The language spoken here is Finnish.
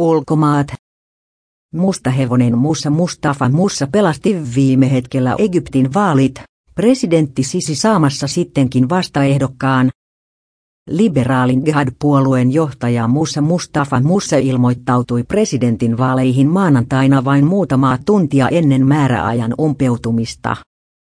Ulkomaat. Mustahevonen Musa Mustafa Musa pelasti viime hetkellä Egyptin vaalit, presidentti Sisi saamassa sittenkin vastaehdokkaan. Liberaalin Jihad-puolueen johtaja Musa Mustafa Musa ilmoittautui presidentin vaaleihin maanantaina vain muutamaa tuntia ennen määräajan umpeutumista.